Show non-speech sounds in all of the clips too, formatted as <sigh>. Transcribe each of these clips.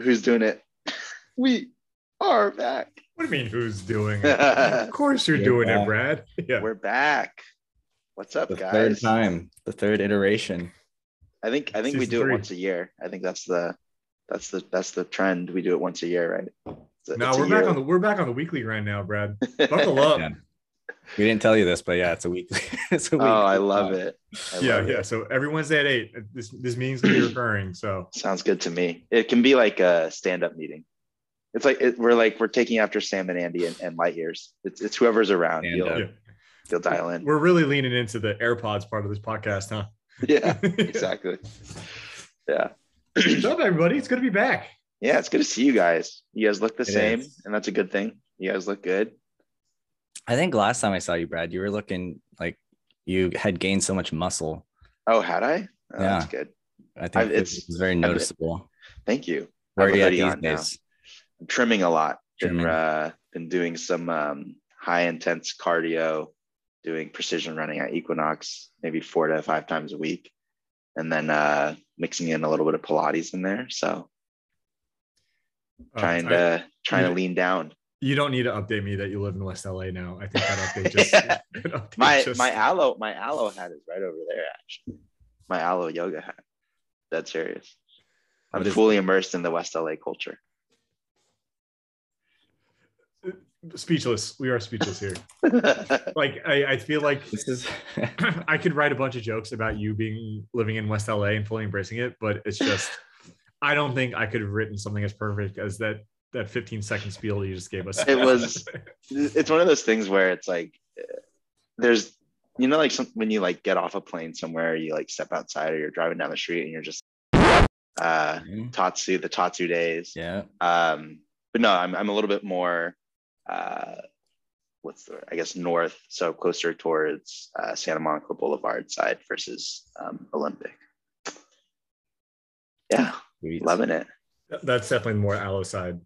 Who's doing it? we are back. What do you mean? Who's doing it? <laughs> of course you're You're doing it. Brad. <laughs> Yeah. We're back. What's up, guys? The third time, the third iteration. I think I think we Season do it once a year. I think that's the that's the that's the trend. We do it once a year, right? It's a- No, it's we're back year. on the we're back on the weekly grind now, Brad. <laughs> Buckle up. Yeah. We didn't tell you this, but yeah, it's a weekly. <laughs> it's a oh, I love pod. it. I yeah, love yeah. it. So every Wednesday at eight, this this meeting's gonna be recurring. <clears throat> So Sounds good to me. It can be like a stand-up meeting. It's like it, we're like we're taking after Sam and Andy and, and light years. It's it's whoever's around. You'll, yeah, you'll dial in. we're really leaning into the AirPods part of this podcast, huh? Yeah, <laughs> exactly. Yeah. What's up, everybody? It's good to be back. Yeah, it's good to see you guys. You guys look the It same, is. and that's a good thing. You guys look good. I think last time I saw you, Brad, you were looking like you had gained so much muscle. Oh, had I? Oh, That's Yeah. good. I think I've- it it's- was very I've- noticeable. Thank you. Where are you at these on now. days? I'm trimming a lot. Been Trimming. uh, been doing some um, high intense cardio, doing precision running at Equinox, maybe four to five times a week, and then uh, mixing in a little bit of Pilates in there. So Uh, trying I- to trying yeah. to lean down. You don't need to update me that you live in West LA now. I think that update <laughs> just <laughs> that update My just- my Alo my Alo hat is right over there actually. My Alo yoga hat. That's serious. I'm is- fully immersed in the West LA culture. speechless. We are speechless here. <laughs> Like I, I feel like This is I could write a bunch of jokes about you being living in West LA and fully embracing it, but it's just I don't think I could have written something as perfect as that that 15 second spiel you just gave us. It was- <laughs> it's one of those things where it's like uh, there's you know like some, when you like get off a plane somewhere you like step outside or you're driving down the street and you're just uh tatsu the tatsu days yeah. um but no i'm, I'm a little bit more uh what's the i guess north so closer towards uh, santa monica boulevard side versus um olympic yeah Sweet. loving it That's definitely more Alo side.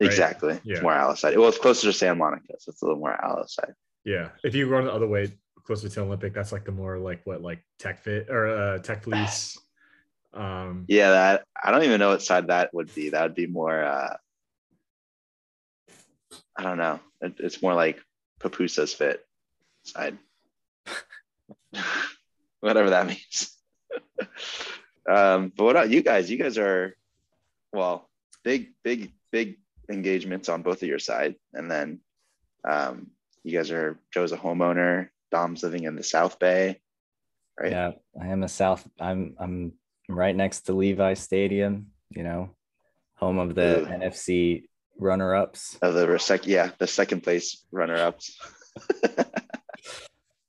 Right. exactly Yeah. it's more Alo side well it's closer to santa monica so it's a little more Alo side Yeah. If you run the other way closer to Olympic, that's like the more like what like tech fit or uh tech <sighs> fleece. Um Yeah, that I don't even know what side that would be. That would be more uh I don't know. It, it's more like Papusa's fit side. <laughs> Whatever that means. <laughs> um, but what about you guys? You guys are well, big, big, big engagements on both of your side. And then um you guys are Joe's a homeowner, Dom's living in the South Bay. Right. Yeah, I am a South. I'm I'm right next to Levi Stadium. You know, home of the Ooh. NFC runner-ups. Of the sec- yeah, the second place runner ups. <laughs>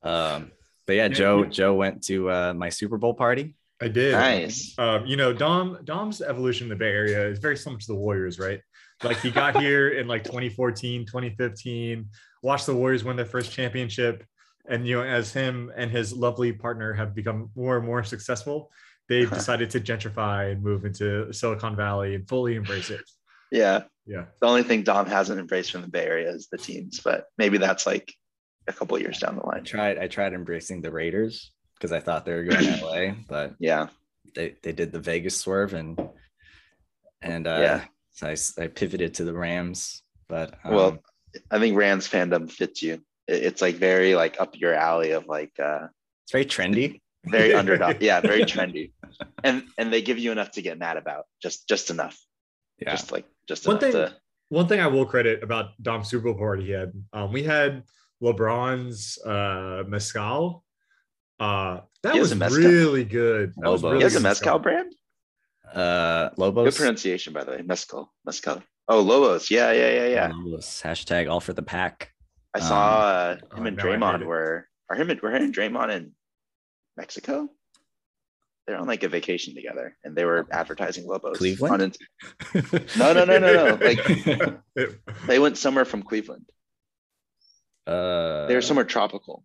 Um, but yeah, Yeah, Joe Joe went to uh, my Super Bowl party. I did. Nice. Um, you know, Dom Dom's evolution in the Bay Area is very similar to the Warriors, right? Like he got here <laughs> in like 2014, 2015, watched the Warriors win their first championship. And you know, as him and his lovely partner have become more and more successful, they've <laughs> decided to gentrify and move into Silicon Valley and fully embrace it. Yeah. Yeah. The only thing Dom hasn't embraced from the Bay Area is the teams, but maybe that's like a couple years down the line. I line. tried I tried embracing the Raiders because I thought they were going to LA, but <laughs> Yeah. they, they did the Vegas swerve and and uh, Yeah. so I, s- I pivoted to the Rams. But um, Well, I think Rams fandom fits you. It- It's like very like up your alley of like uh it's very trendy. very underdog. <laughs> Yeah, very trendy. And and they give you enough to get mad about. Just just enough. Yeah, Just like just One enough thing- to One thing I will credit about Dom's Super Bowl party he had, um, we had LeBron's uh, mezcal. Uh, that He was a mezcal? really good. That was really he has a good mezcal brand? uh, Lobos. Good pronunciation by the way. Mezcal. Mezcal. Oh, Lobos. Yeah, yeah, yeah, yeah. Lobos. Hashtag all for the pack. I saw uh, Oh, him and now I hate Draymond were are him and were him and Draymond in Mexico. They're on like a vacation together, and they were advertising Lobos. Cleveland? on int- <laughs> No, no, no, no, no. Like <laughs> they went somewhere from Cleveland. uh, They were somewhere tropical.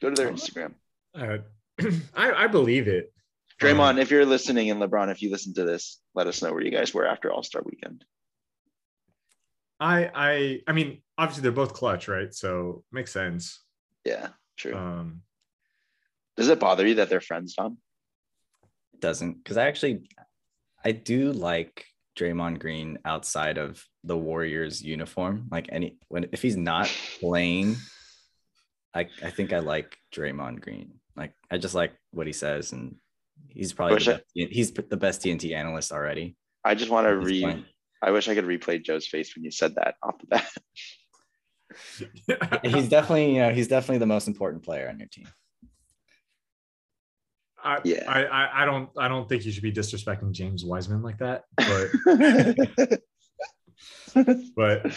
Go to their Instagram. uh, <clears throat> I, I believe it. Draymond, Um, if you're listening, and LeBron, if you listen to this, let us know where you guys were after All Star Weekend. I I I mean, obviously they're both clutch, right? So makes sense. Yeah, true. Um, Does it bother you that they're friends, Tom? It doesn't because I actually I do like Draymond Green outside of the Warriors uniform. Like any when if he's not playing, I I think I like Draymond Green. Like I just like what he says, and he's probably Wish the I- best, he's the best TNT analyst already. I just want to at this re. point. I wish I could replay Joe's face when you said that off the bat. <laughs> He's definitely you know he's definitely the most important player on your team. I, Yeah. I, I I don't I don't think you should be disrespecting James Wiseman like that. But <laughs> but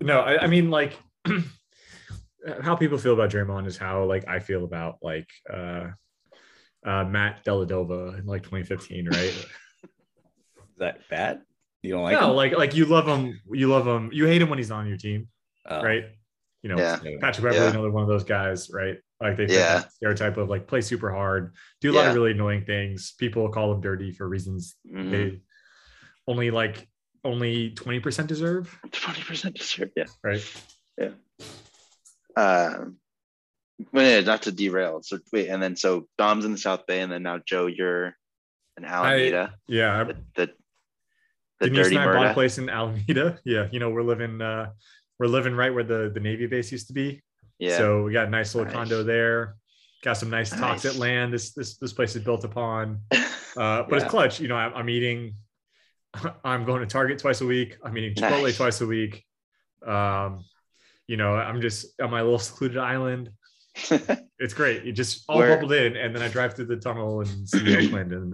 no, I, I mean like <clears throat> how people feel about Draymond is how like I feel about like uh uh Matt Dellavedova in like 2015, right? <laughs> Is that bad? You don't like no, him? like like you love him, you love him, you hate him when he's on your team, Oh, right? You know, Yeah. Patrick Beverley, Yeah. another one of those guys, right? Like they fit Yeah. that stereotype of like play super hard, do a lot Yeah. of really annoying things. People call him dirty for reasons Mhm. they only like only 20% deserve, 20% deserve. Yeah. right? Um, yeah, not to derail. So wait, and then so Dom's in the South Bay, and then now Joe, you're in Alameda. Yeah. the the, the Denise dirty and I bought a place in Alameda. Yeah, you know, we're living uh we're living right where the, the Navy base used to be. Yeah. So we got a nice little Nice. condo there. Got some nice Nice. at land. This this this place is built upon. <laughs> Uh, but Yeah. it's clutch. You know, I'm, I'm eating. <laughs> I'm going to Target twice a week. I'm eating Chipotle Nice. twice a week. Um, you know, I'm just on my little secluded island. <laughs> It's great. You just all Where- bubbled in, and then I drive through the tunnel and see <clears throat> Oakland and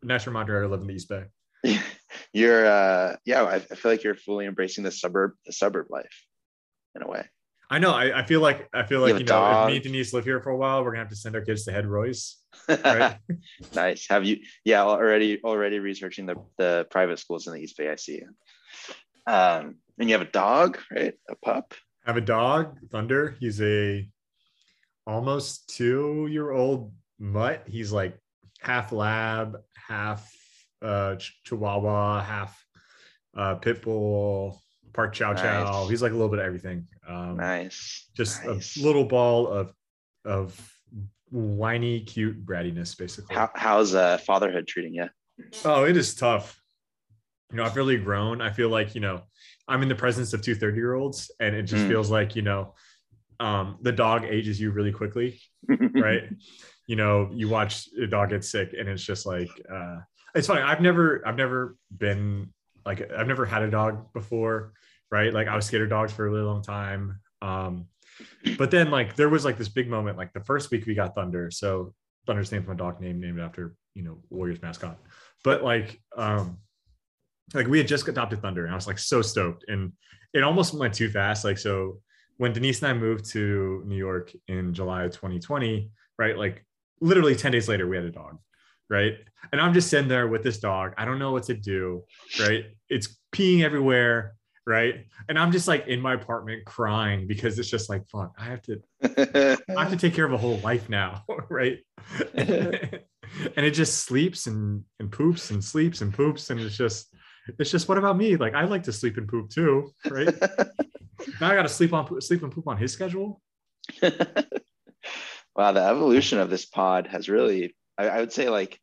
National Montreal. I live in the East Bay. <laughs> you're uh yeah, I, feel like you're fully embracing the suburb the suburb life in a way. I know. I, I feel like I feel like you, a know, if me and Denise live here for a while, we're gonna have to send our kids to Head Royce. Right? <laughs> nice. Have you yeah, already already researching the the private schools in the East Bay, I see. Um and you have a dog, right? A pup. Have a dog, Thunder. He's a almost two year old mutt. He's like half lab, half uh, chihuahua, half uh, pit bull, part chow chow. Nice. He's like a little bit of everything. Um, Nice. Just nice. a little ball of of whiny, cute brattiness, basically. How, how's uh fatherhood treating you? Oh, it is tough. You know, I've really grown. I feel like, you know, I'm in the presence of two 30 year olds and it just Mm. feels like, you know, um, the dog ages you really quickly, right? <laughs> you know, you watch a dog get sick and it's just like, uh, it's funny. I've never, I've never been like, I've never had a dog before, right? Like I was scared of dogs for a really long time. Um, but then like there was like this big moment, like the first week we got Thunder. So Thunder's named my dog name named after, you know, Warriors mascot. But like, um, like we had just adopted Thunder and I was like so stoked. And it almost went too fast. Like, so when Denise and I moved to New York in July of 2020, right? Like literally 10 days later, we had a dog, right? And I'm just sitting there with this dog. I don't know what to do, right? It's peeing everywhere, right? And I'm just like in my apartment crying because it's just like, fuck, I have to I have to take care of a whole life now, <laughs> right? <laughs> <laughs> and it just sleeps and, and poops and sleeps and poops. And it's just, it's just, what about me? Like, I like to sleep and poop too, right? <laughs> now I got to sleep on, sleep and poop on his schedule. <laughs> wow, the evolution of this pod has really I, I would say like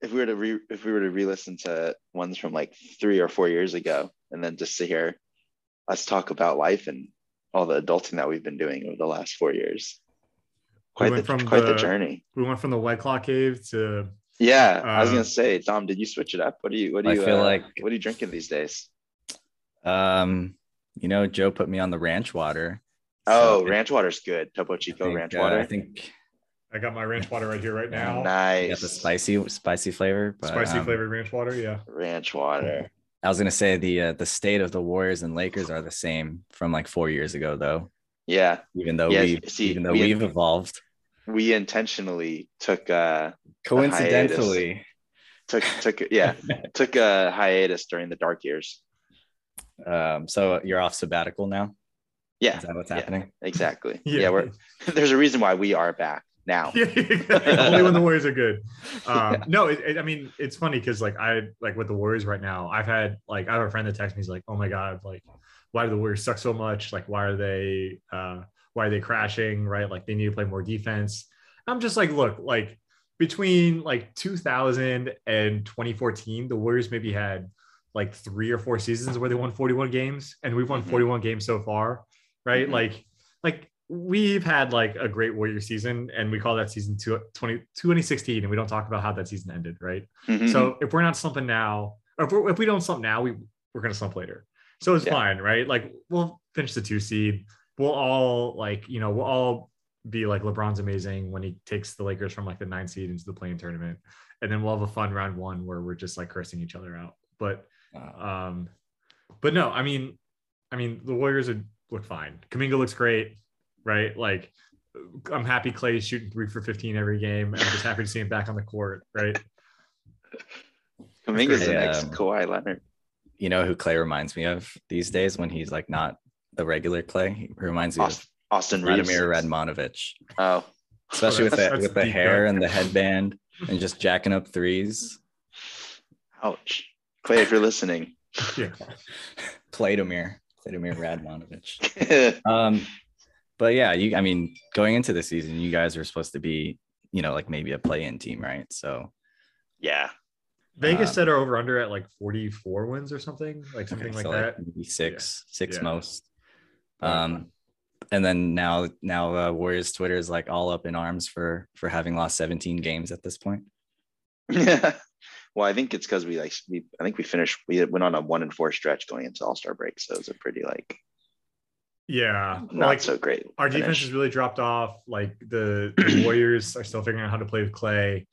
if we were to re if we were to re-listen to ones from like three or four years ago and then just to hear us talk about life and all the adulting that we've been doing over the last four years. We Quite went the from quite the the- journey. We went from the White Claw cave to, Yeah, I was gonna say, Dom, did you switch it up? What do you what do I you feel uh, like- what are you drinking these days? Um, you know, Joe put me on the ranch water. Oh, So I ranch water's good. Topo Chico think, ranch uh, water. I think I got my ranch water right here, right now. I nice. got the spicy, spicy flavor. But, Spicy um, flavored ranch water. Yeah. ranch water. I was gonna say the uh, the state of the Warriors and Lakers are the same from like four years ago, though. Yeah, Even though Yeah, we, see, even though we- we've evolved. We intentionally took uh Coincidentally, took took yeah <laughs> took a hiatus during the dark years. um, so you're off sabbatical now. Yeah, Is that what's yeah. happening? exactly. <laughs> Yeah, we're there's a reason why we are back now. <laughs> only when the Warriors are good. Um, no, it, it- I mean it's funny because like I like with the Warriors right now. I've had like I have a friend that texts me. He's like, "Oh my god, like why do the Warriors suck so much? Like why are they uh, why are they crashing? Right? Like they need to play more defense." I'm just like, look, like between like 2000 and 2014, the Warriors maybe had like three or four seasons where they won 41 games, and we've won Mhm. 41 games so far, right? Mhm. Like, like we've had like a great Warrior season, and we call that season two, 20, 2016, and we don't talk about how that season ended, right? Mhm. So if we're not slumping now, or if, we're, if we don't slump now, we we're gonna slump later. So it's Yeah. fine, right? Like we'll finish the two seed. We'll all like you know we'll all be like LeBron's amazing when he takes the Lakers from like the nine seed into the play-in tournament, and then we'll have a fun round one where we're just like cursing each other out. But Uh, um, but no, I mean, I mean the Warriors would look fine. Kuminga looks great, right? Like I'm happy Clay's shooting three for 15 every game. I'm just happy to see him back on the court, right? Kuminga's the Yeah. next Kawhi Leonard. you know who Clay reminds me of these days when he's like not the regular Clay. He reminds me Austin, Austin of Reaves. Vladimir Radmanovich, Oh, especially with <laughs> the with the hair and the headband and just jacking up threes. ouch. Clay, if you're listening. Yeah. <laughs> Cladomir, Cladomir Radmanovich. <laughs> Um, but yeah, you. I mean, going into the season, you guys were supposed to be, you know, like maybe a play-in team, right? So yeah. Vegas Um, set our over under at like 44 wins or something, like something okay, like so that. maybe six, six Yeah. most. Yeah. Um, and then now, now uh, Warriors Twitter is like all up in arms for for having lost 17 games at this point. Yeah. Well, I think it's because we like we I think we finished we went on a one and four stretch going into All Star break, so it was a pretty like Yeah. not like so great. our defense has really dropped off. Like the, the Warriors are still figuring out how to play with Clay.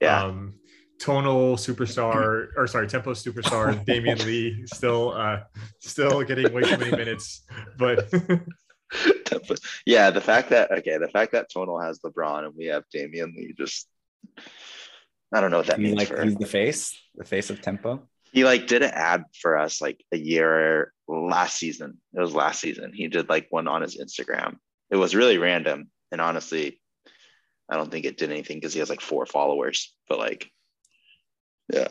yeah. Um, tonal superstar, or sorry, tempo superstar <laughs> Damion Lee still uh still getting way too many minutes. But <laughs> yeah, the fact that okay, the fact that Tonal has LeBron and we have Damion Lee just I don't know what that He's means like for he's the face, the face of tempo. he like did an ad for us like a year last season. It was last season. He did like one on his Instagram. It was really random. And honestly, I don't think it did anything because he has like four followers. But like, yeah.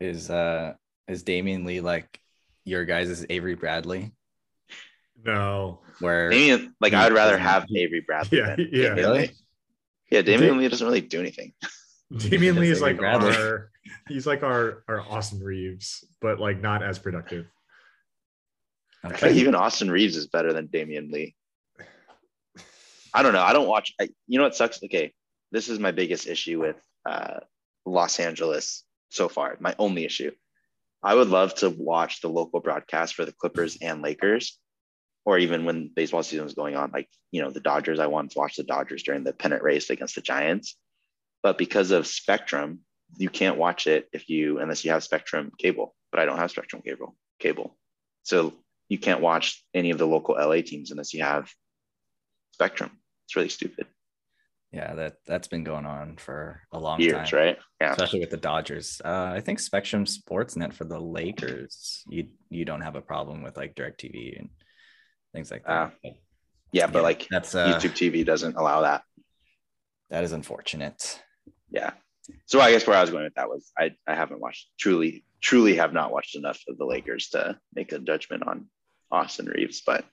Is uh is Damion Lee like your guys' is Avery Bradley? no. Where Damian, like I would rather have Avery Bradley. Yeah, than yeah. Damian Really? Lee. Yeah, Damion Lee doesn't really do anything. <laughs> Damion Lee is like Bradley. our he's like our our Austin Reaves, but like not as productive. I feel okay. like even Austin Reaves is better than Damion Lee. I don't know. I don't watch. I, you know what sucks? Okay, this is my biggest issue with uh, Los Angeles so far. My only issue. I would love to watch the local broadcast for the Clippers and Lakers, or even when baseball season was going on. Like you know, the Dodgers. I wanted to watch the Dodgers during the pennant race against the Giants, but because of Spectrum, you can't watch it if you unless you have Spectrum cable. But I don't have Spectrum cable. Cable, so you can't watch any of the local LA teams unless you have Spectrum. It's really stupid. Yeah, that that's been going on for a long Years, time. right? Yeah. Especially with the Dodgers. Uh, I think Spectrum Sportsnet for the Lakers, you you don't have a problem with like DirecTV and things like that. Ah, But Yeah, but yeah, like that's uh, YouTube TV doesn't allow that. that is unfortunate. Yeah. So I guess where I was going with that was I, I haven't watched truly, truly have not watched enough of the Lakers to make a judgment on Austin Reaves, but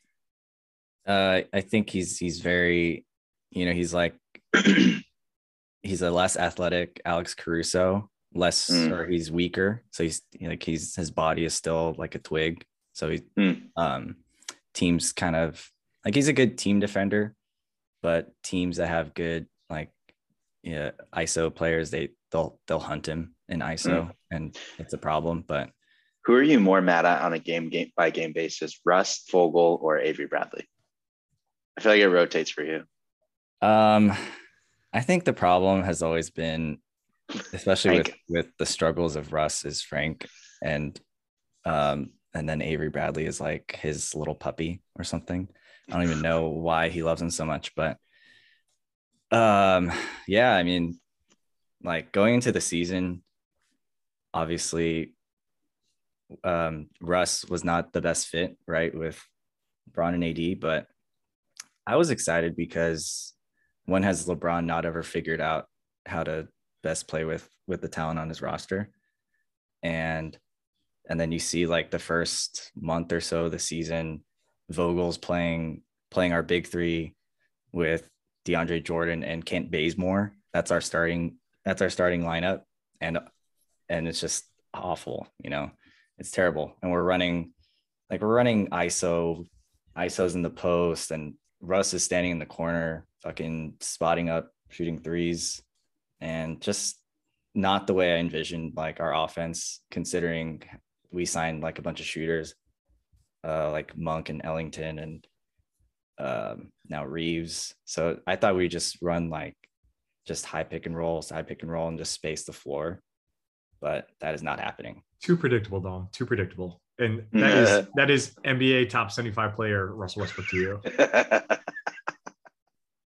Uh, I think he's he's very, you know, he's like <clears throat> he's a less athletic Alex Caruso, less Mm. or he's weaker. So he's like he's his body is still like a twig. So he Mm. um teams kind of like he's a good team defender, but teams that have good like yeah ISO players they they'll they'll hunt him in ISO and it's a problem. But who are you more mad at on a game game by game basis? Russ, Vogel, or Avery Bradley? I feel like it rotates for you. Um, I think the problem has always been, especially with with the struggles of Russ, is Frank, and um, and then Avery Bradley is like his little puppy or something. I don't even know why he loves him so much, but um, yeah, I mean, like going into the season, obviously, um, Russ was not the best fit, right, with Bron and AD, but I was excited because when has LeBron not ever figured out how to best play with with the talent on his roster? And and then you see like the first month or so of the season, Vogel's playing playing our big three with DeAndre Jordan and Kent Bazemore that's our starting that's our starting lineup, and and it's just awful. You know, it's terrible, and we're running like we're running ISO, ISOs in the post, and Russ is standing in the corner, fucking spotting up, shooting threes, and just not the way I envisioned like our offense, considering we signed like a bunch of shooters, uh, like Monk and Ellington and um, now Reaves. So I thought we just run like just high pick and roll, side pick and roll, and just space the floor. But that is not happening. Too predictable, Dom. Too predictable. And that is <laughs> that is NBA top 75 player Russell Westbrook to you. <laughs>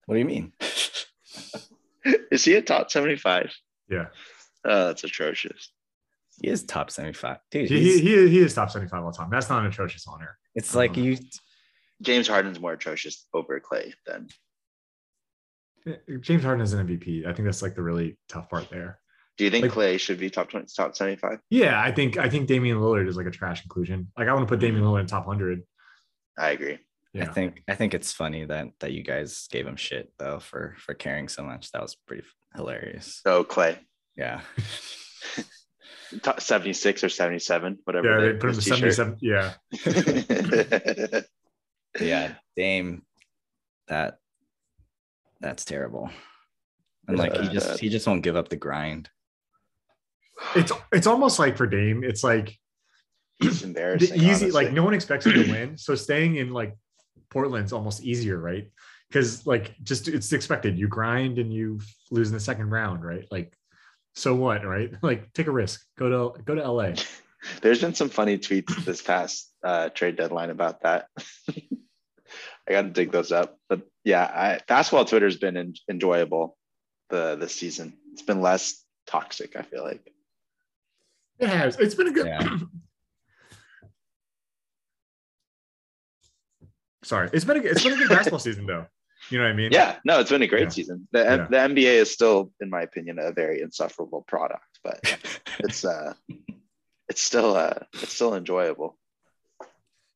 What do you mean? <laughs> Is he a top 75? Yeah. Oh, that's atrocious. He is top 75. Dude, He, he's- he, he, he is top 75 all the time. That's not an atrocious honor. it's like you James Harden's more atrocious over Clay than James Harden is an MVP. I think that's like the really tough part there. do you think Like- Clay should be top 20 top 75? Yeah, I think I think Damian Lillard is like a trash inclusion. Like I want to put Damian Lillard in top 100. I agree. I think I think it's funny that that you guys gave him shit though for for caring so much. That was pretty hilarious. Oh, Clay. Yeah. <laughs> 76 or 77, whatever. Yeah, the- they put him to his 77. Yeah. <laughs> yeah, Dame that that's terrible. And like he just he just won't give up the grind. It's it's almost like for Dame, it's like He's the embarrassing. easy, like no one expects him to win. So staying in like Portland's almost easier, right? Because like just it's expected. You grind and you lose in the second round, right? Like, so what, right? <laughs> Like take a risk. Go to go to LA. <laughs> There's been some funny tweets this past uh, trade deadline about that. <laughs> I got to dig those up, but yeah, I, basketball Twitter's been en- enjoyable the this season. It's been less toxic. I feel like. It has. It's been a good. Yeah. <clears throat> Sorry, it's been a it's been a good basketball season though. You know what I mean? Yeah, no, it's been a great Yeah. season. The, Yeah. the NBA is still, in my opinion, a very insufferable product, but it's uh, <laughs> it's still uh, it's still enjoyable.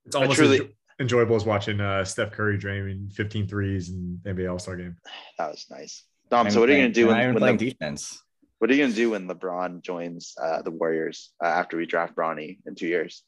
It's almost truly- as enjoyable as watching uh, Steph Curry draining 15 threes in the NBA All Star game. That was nice. Dom, so what are you gonna do when, when playing the, defense? what are you gonna do when LeBron joins uh, the Warriors uh, after we draft Bronny in two years?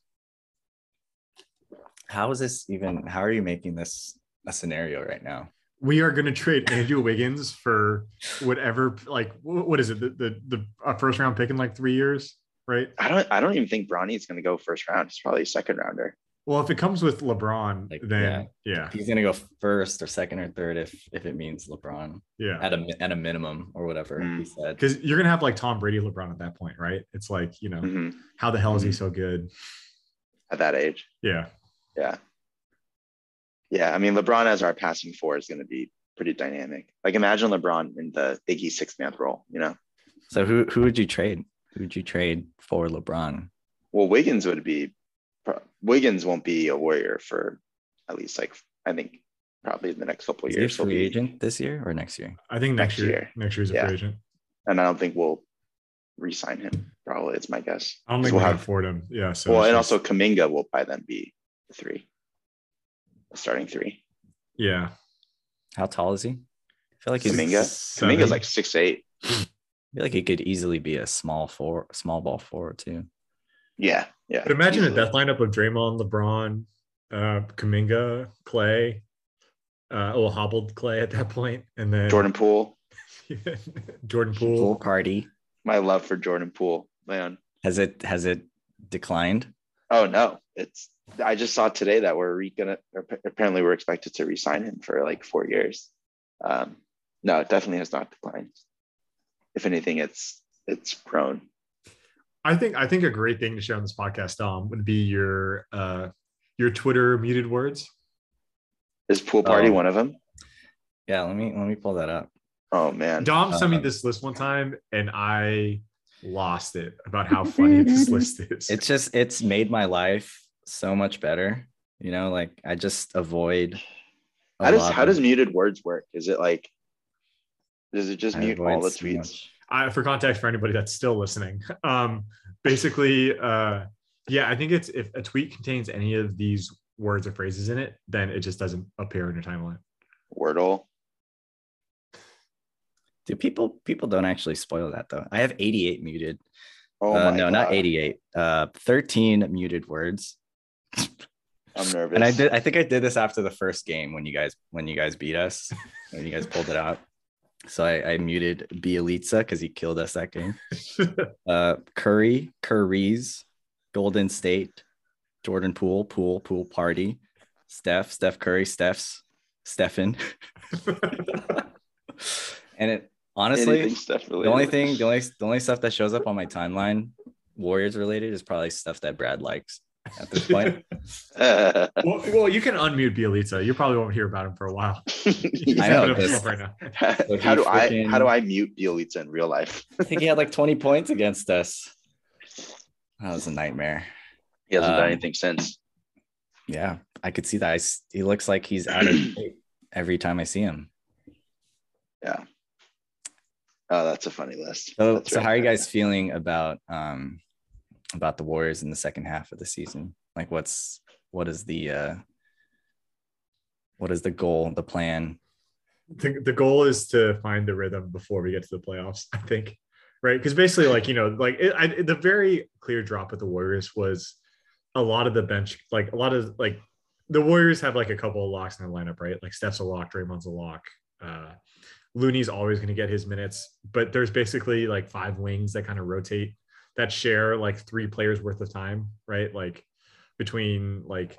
How is this even how are you making this a scenario right now? We are going to trade Andrew Wiggins for whatever, like, what is it? The the, the a first round pick in like three years, right? I don't I don't even think Bronny is gonna go first round. He's probably a second rounder. Well, if it comes with LeBron, Like, then yeah, He's gonna go first or second or third if if it means LeBron yeah. at a at a minimum or whatever he Mm. said. Because you're gonna have like Tom Brady, LeBron at that point, right? It's like you know, Mhm. how the hell is he Mhm. so good? At that age. Yeah, Yeah. Yeah. I mean, LeBron as our passing four is going to be pretty dynamic. Like, imagine LeBron in the Iggy six man role, you know? So who who would you trade? Who would you trade for LeBron? Well, Wiggins would be, Wiggins won't be a warrior for at least, like, I think probably in the next couple of Is he a years. he'll free be- agent this year or next year? I think next, Next year, year. next year's a Yeah. free agent. And I don't think we'll re sign him, probably. It's my guess. I don't think we'll have, afford him. Yeah. So well, and just- also Kuminga will by then be the three, the starting three. yeah. How tall is he? I feel like he's Kuminga? Seven. Kuminga's like six eight. I feel like he could easily be a small four, small ball forward too. Yeah. Yeah. But imagine a death lineup of Draymond, LeBron, uh, Kuminga, Clay, uh, well, hobbled Clay at that point, and then Jordan Poole. <laughs> Jordan Pool Poole. party. My love for Jordan Poole, man. Has it has it declined? Oh no, it's. I just saw today that we're re- gonna. Apparently, we're expected to re-sign him for like four years. Um, no, it definitely has not declined. If anything, it's it's grown. I think I think a great thing to share on this podcast, Dom, would be your uh, your Twitter muted words. Is pool party Oh. one of them? Yeah, let me let me pull that up. Oh man, Dom sent me Uh, this list one time, and I lost it about how <laughs> funny this list is. It's just it's made my life so much better. You know, like I just avoid. how does how of- does muted words work? Is it like? Does it just I mute all the so tweets? much. I, for context for anybody that's still listening <laughs> um basically uh yeah i think it's if a tweet contains any of these words or phrases in it then it just doesn't appear in your timeline Wordle. Do people people don't actually spoil that though? I have 88 muted. Oh uh, my no, not 88. Uh, 13 muted words. I'm nervous. <laughs> And I did. I think I did this after the first game when you guys when you guys beat us when you guys pulled it out. So I, I muted Bjelica because he killed us that game. <laughs> Uh, Curry, Curry's, Golden State, Jordan Pool, Pool, Pool Party, Steph, Steph Curry, Steph's, Stefan. <laughs> and it honestly, the only thing, the only the only stuff that shows up on my timeline, Warriors related, is probably stuff that Brad likes at this point. Uh, <laughs> <laughs> well, well, you can unmute Bjelica. You probably won't hear about him for a while. <laughs> I know, this- right now. how, he do I how do I mute Bjelica in real life? I think he had like 20 points against us. That was a nightmare. He hasn't Um, done anything since. Yeah, I could see that. I s he looks like he's out of <clears throat> shape every time I see him. Yeah. Oh, that's a funny list. So, That's so really how are you guys feeling about um about the Warriors in the second half of the season? Like, what's what is the uh what is the goal, the plan? the, the goal is to find the rhythm before we get to the playoffs i think right because basically like you know like it, I, the very clear drop at the warriors was a lot of the bench like a lot of like the warriors have like a couple of locks in the lineup right like steph's a lock draymond's a lock uh looney's always going to get his minutes but there's basically like five wings that kind of rotate that share like three players worth of time right like between like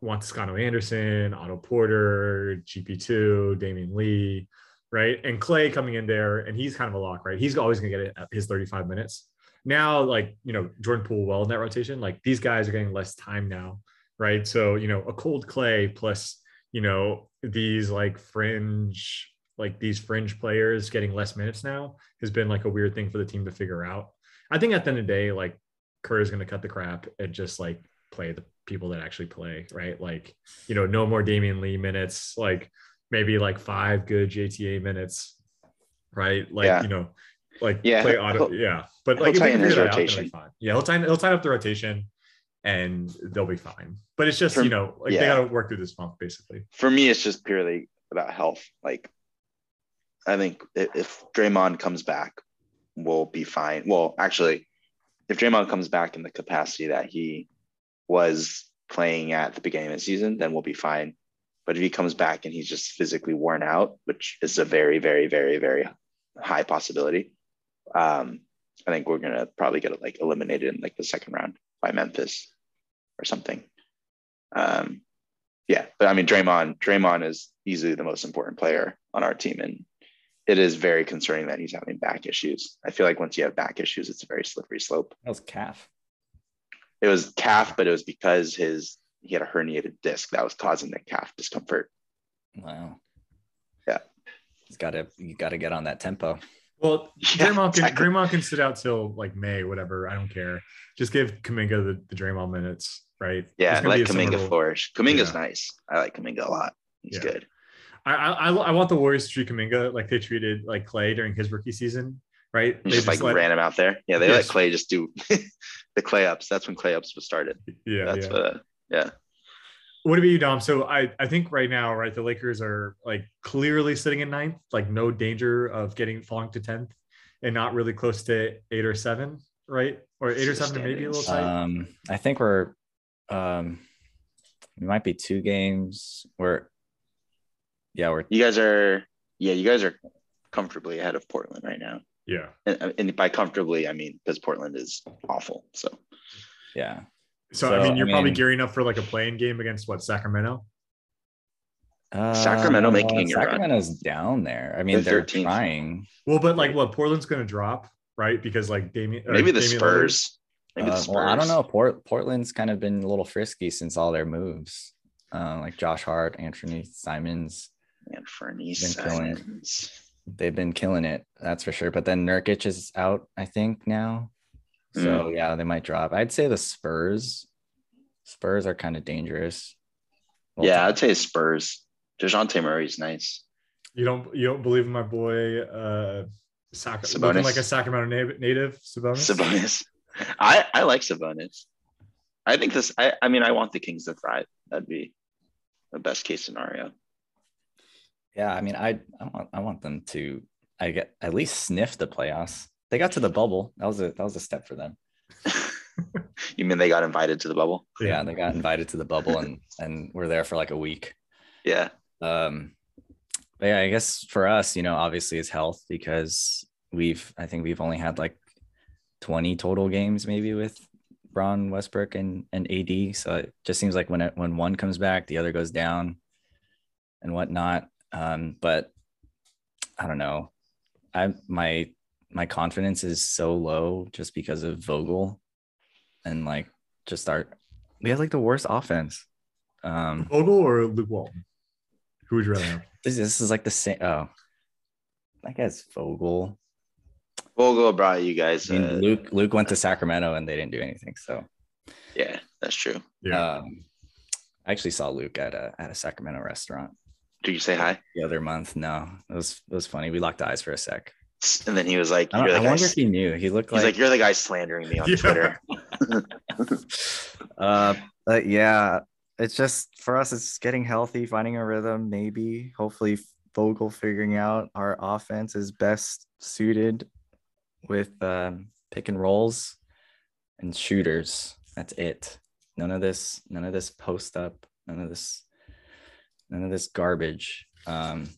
Juan Toscano Anderson, Otto Porter, GP2, Damion Lee, right? And Clay coming in there, and he's kind of a lock, right? He's always going to get his 35 minutes. Now, like, you know, Jordan Poole well in that rotation, like these guys are getting less time now, right? So, you know, a cold Clay plus, you know, these like fringe, like these fringe players getting less minutes now has been like a weird thing for the team to figure out. I think at the end of the day, like Kerr is going to cut the crap and just like play the people that actually play, right? Like, you know, no more Damion Lee minutes, like maybe like five good JTA minutes, right? Like, Yeah. you know, like Yeah, play Otto, he'll- yeah. But like if can his figure out, rotation. fine. Yeah, he'll tighten he'll tighten up the rotation and they'll be fine. But it's just, For- you know, like they gotta work through this funk basically. For me, it's just purely about health. Like, I think if Draymond comes back, we'll be fine. Well, actually, if Draymond comes back in the capacity that he was playing at the beginning of the season, then we'll be fine. But if he comes back and he's just physically worn out, which is a very, very, very, very high possibility, um, I think we're gonna probably get like eliminated in like the second round by Memphis or something. Um, yeah, but I mean, Draymond, Draymond is easily the most important player on our team, and it is very concerning that he's having back issues. I feel like once you have back issues, it's a very slippery slope. That was calf. It was calf, but it was because his he had a herniated disc that was causing the calf discomfort. Wow. Yeah. He's got to you got to get on that tempo. Well, <laughs> Yeah, Draymond can exactly. Draymond can sit out till like May, whatever. I don't care. Just give Kuminga the, the Draymond minutes, right? Yeah, It's gonna let be a similar Kuminga role. flourish. Kuminga's Yeah. nice. I like Kuminga a lot. He's Yeah. good. I, I I I want the Warriors to treat Kuminga like they treated like Clay during his rookie season, right? They just, like let- ran him out there. Yeah, they Yes. let Clay just do <laughs> the Clay ups. That's when Clay ups was started. yeah, That's yeah. what. yeah. What about you, Dom? So I I think right now, right, the Lakers are like clearly sitting in ninth, like no danger of getting falling to tenth, and not really close to eight or seven, right? Or eight or seven, maybe a little tight. Um, I think we're um, we might be two games. We're yeah, we're You guys are. Yeah, you guys are comfortably ahead of Portland right now. yeah. And, and by comfortably, I mean because Portland is awful. So yeah. So, So, I mean, you're probably mean- gearing up for like a play-in game against what Sacramento. Sacramento making a run. Down there. I mean, They're they're 13th. trying. Well, but like what Portland's going to drop, right? Because like Damian, maybe the Damian Spurs. Maybe the Uh, Spurs. well, I don't know. Port Portland's kind of been a little frisky since all their moves, uh, like Josh Hart, Anthony Simons. Anfernee Been killing it. They've been killing it, that's for sure. But then Nurkic is out, I think now. So Hmm. yeah, they might drop. I'd say the Spurs. Spurs are kind of dangerous. Well, Yeah, I'd say Spurs. Dejounte Murray's nice. You don't you don't believe in my boy uh Sac- Sabonis. like a Sacramento native, native Sabonis? Sabonis. <laughs> I I like Sabonis. I think this. I I mean, I want the Kings to thrive. That'd be the best case scenario. Yeah, I mean, I I want I want them to. I get at least sniff the playoffs. They got to the bubble. That was a that was a step for them. <laughs> you mean they got invited to the bubble? Yeah, they got invited to the bubble and <laughs> and were there for like a week. Yeah. Um, but yeah, I guess for us, you know, obviously it's health because we've I think we've only had like 20 total games maybe with Bron Westbrook and and AD. So it just seems like when it, when one comes back, the other goes down and whatnot. Um, but I don't know. I my my confidence is so low just because of Vogel and like just our we have like the worst offense. Um Vogel or Luke Walton? Who would you rather have? this, this is like the same oh I guess Vogel. Vogel brought you guys. I mean, Uh, Luke Luke went to Sacramento and they didn't do anything. So yeah, that's true. Yeah. um I actually saw Luke at a at a Sacramento restaurant Did you say hi? the other month. No, it was it was funny. We locked eyes for a sec. And then he was like, I, "You're I the guy." wonder if he knew. He looked He's like, like, "You're the guy slandering me on Yeah. Twitter." <laughs> uh, but yeah, it's just for us. It's getting healthy, finding a rhythm. Maybe, hopefully, Vogel figuring out our offense is best suited with um, pick and rolls and shooters. That's it. None of this. None of this post up. None of this. None of this garbage. Um,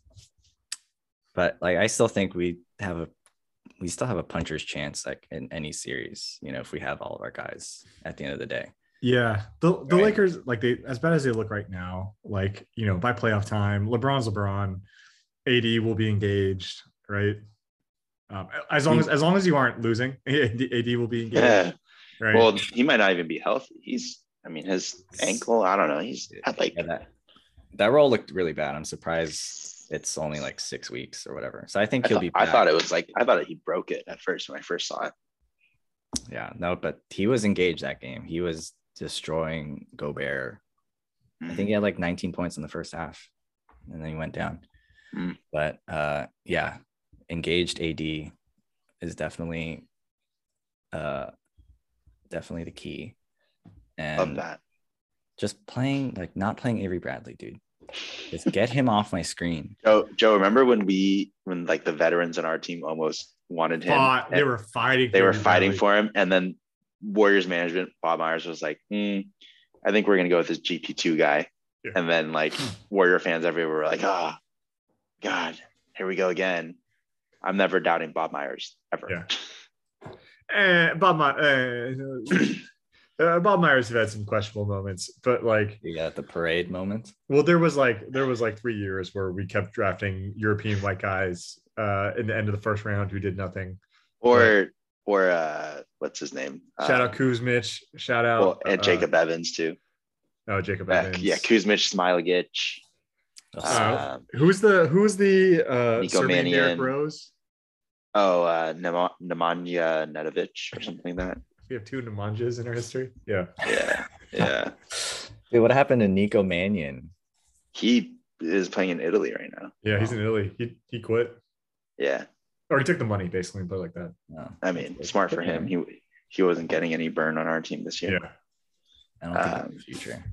but like, I still think we have a we still have a puncher's chance like in any series you know if we have all of our guys at the end of the day Yeah, the the Right. Lakers like they as bad as they look right now, like you know by playoff time, LeBron's LeBron, AD will be engaged, right? Um, as long as as long as you aren't losing, <laughs> AD will be engaged, yeah. right? Well, he might not even be healthy. He's, I mean, his ankle. I don't know. He's had like yeah, that that role looked really bad i'm surprised it's only like six weeks or whatever so i think I he'll thought, be I thought it was like I thought he broke it at first when I first saw it. yeah no but he was engaged that game he was destroying gobert i think he had like 19 points in the first half and then he went down Mm. but uh yeah engaged ad is definitely uh definitely the key Mm, love and that. just playing like not playing Avery Bradley, dude. Just get him off my screen. Joe, Joe, remember when we when like the veterans on our team almost wanted him? Fought- they were fighting. they were fighting Bradley. for him, and then Warriors management, Bob Myers was like, hmm, I think we're gonna go with this GP two guy, Yeah. and then like <laughs> Warrior fans everywhere were like, ah, God, here we go again. I'm never doubting Bob Myers ever. Yeah. Eh, Bob, My- eh, <clears throat> uh, Bob Myers have had some questionable moments, but like, You got the parade moment. well, there was like there was like three years where we kept drafting European white guys uh, in the end of the first round who did nothing. Or or uh, what's his name? Shout Uh, out Kuzmich. Shout out well, and uh, Jacob Evans too. Oh, Jacob Uh, Evans. yeah, Kuzmich, Smailagić. Uh, Um, Who's the who's the uh Nico Serbian Derrick Mannion. Rose? oh, uh, Nema- Nemanja Nedovic or something like that. We have two Nemanjas in our history. Yeah. Yeah, <laughs> yeah. Dude, what happened to Nico Mannion? he is playing in Italy right now. Yeah, he's in Italy. He he quit. Yeah, Or he took the money basically, but like that. No, I mean, smart for him. He he wasn't getting any burn on our team this year. Yeah. I don't think Um, in the future.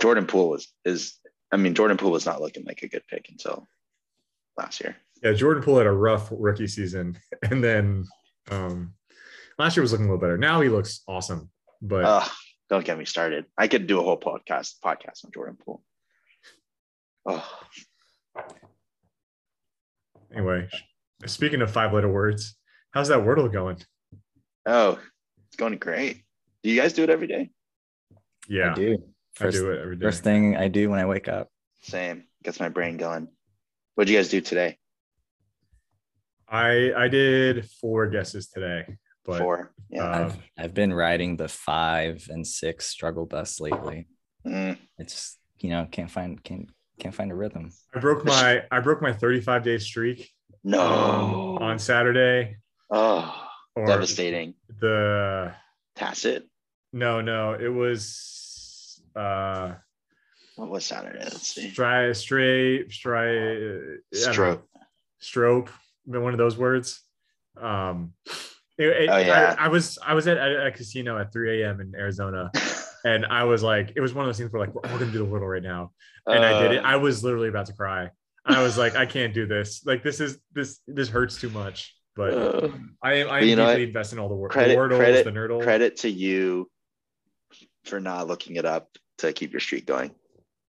Jordan Poole was is. I mean, Jordan Poole was not looking like a good pick until last year. Yeah, Jordan Poole had a rough rookie season. <laughs> And then um last year was looking a little better. Now he looks awesome. But Ugh, don't get me started. I could do a whole podcast podcast on Jordan Poole. Oh, anyway, speaking of five letter words, how's that Wordle going? oh, it's going great. Do you guys do it every day? Yeah, I do. I First, do it every day. first thing I do when I wake up. Same. Gets my brain going. What'd you guys do today? I I did four guesses today, but Four. Yeah. uh, I've, I've been riding the five and six struggle bus lately. Mm, It's you know can't find can't can't find a rhythm. I broke my I broke my 35 day streak no. on Saturday. oh, Or devastating. the Tacit. no no it was uh What was Saturday? Let's see. stri stray stray Stroke. stroke one of those words um it- Oh, yeah. I, I was i was at, at a casino at 3 a.m in arizona <laughs> and i was like it was one of those things where like we're all gonna do the wordle right now and i did it Uh, i was literally about to cry I was like, I can't do this. Like this is this this hurts too much. But Uh, I am I But you am know deeply what? invested in all the, wor- Credit- the wordles, credit- the nerdle. credit to you for not looking it up to keep your streak going.